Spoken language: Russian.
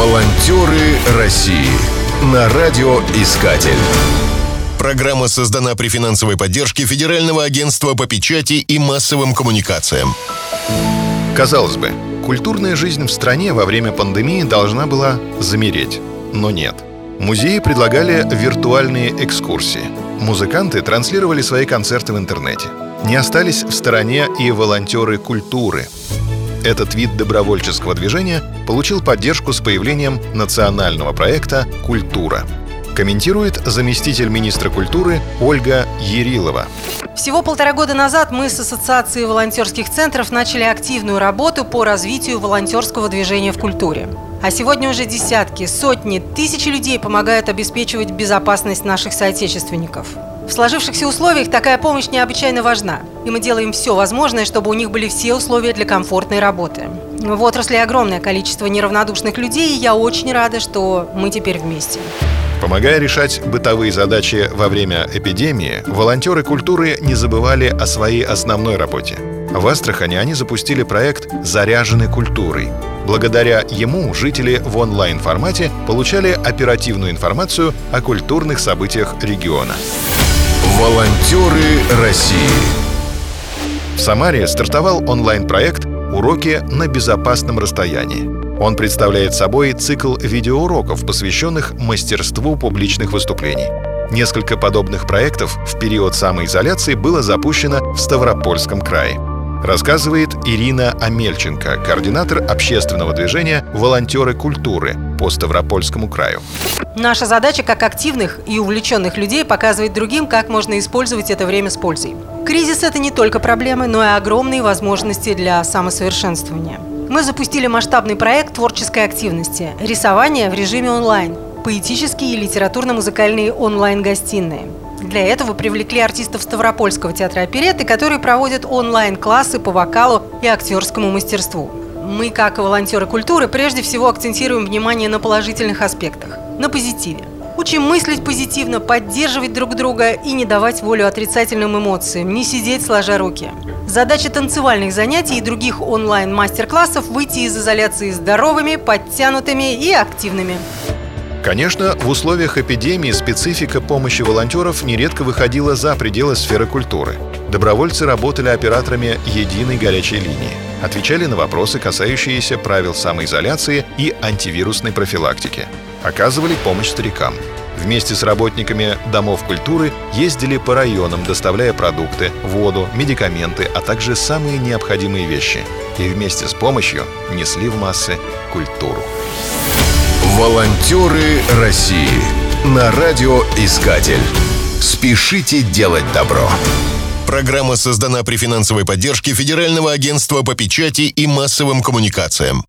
Волонтеры России на радиоискатель. Программа создана при финансовой поддержке Федерального агентства по печати и массовым коммуникациям. Казалось бы, культурная жизнь в стране во время пандемии должна была замереть. Но нет. Музеи предлагали виртуальные экскурсии. Музыканты транслировали свои концерты в интернете. Не остались в стороне и волонтеры культуры. Этот вид добровольческого движения получил поддержку с появлением национального проекта «Культура». Комментирует заместитель министра культуры Ольга Ерилова. Всего полтора года назад мы с Ассоциацией волонтерских центров начали активную работу по развитию волонтерского движения в культуре. А сегодня уже десятки, сотни, тысячи людей помогают обеспечивать безопасность наших соотечественников. В сложившихся условиях такая помощь необычайно важна, и мы делаем все возможное, чтобы у них были все условия для комфортной работы. В отрасли огромное количество неравнодушных людей, и я очень рада, что мы теперь вместе. Помогая решать бытовые задачи во время эпидемии, волонтеры культуры не забывали о своей основной работе. В Астрахани они запустили проект «Заряжены культурой». Благодаря ему жители в онлайн-формате получали оперативную информацию о культурных событиях региона. Волонтеры России. В Самаре стартовал онлайн-проект «Уроки на безопасном расстоянии». Он представляет собой цикл видеоуроков, посвященных мастерству публичных выступлений. Несколько подобных проектов в период самоизоляции было запущено в Ставропольском крае. Рассказывает Ирина Амельченко, координатор общественного движения «Волонтеры культуры» по Ставропольскому краю. Наша задача как активных и увлеченных людей показывать другим, как можно использовать это время с пользой. Кризис – это не только проблемы, но и огромные возможности для самосовершенствования. Мы запустили масштабный проект творческой активности – рисование в режиме онлайн, поэтические и литературно-музыкальные онлайн-гостиные – для этого привлекли артистов Ставропольского театра оперетты, которые проводят онлайн-классы по вокалу и актерскому мастерству. Мы, как волонтеры культуры, прежде всего акцентируем внимание на положительных аспектах, на позитиве. Учим мыслить позитивно, поддерживать друг друга и не давать волю отрицательным эмоциям, не сидеть сложа руки. Задача танцевальных занятий и других онлайн-мастер-классов – выйти из изоляции здоровыми, подтянутыми и активными. Конечно, в условиях эпидемии специфика помощи волонтеров нередко выходила за пределы сферы культуры. Добровольцы работали операторами единой горячей линии, отвечали на вопросы, касающиеся правил самоизоляции и антивирусной профилактики, оказывали помощь старикам. Вместе с работниками домов культуры ездили по районам, доставляя продукты, воду, медикаменты, а также самые необходимые вещи. И вместе с помощью несли в массы культуру. Волонтеры России на радиоискатель. Спешите делать добро. Программа создана при финансовой поддержке Федерального агентства по печати и массовым коммуникациям.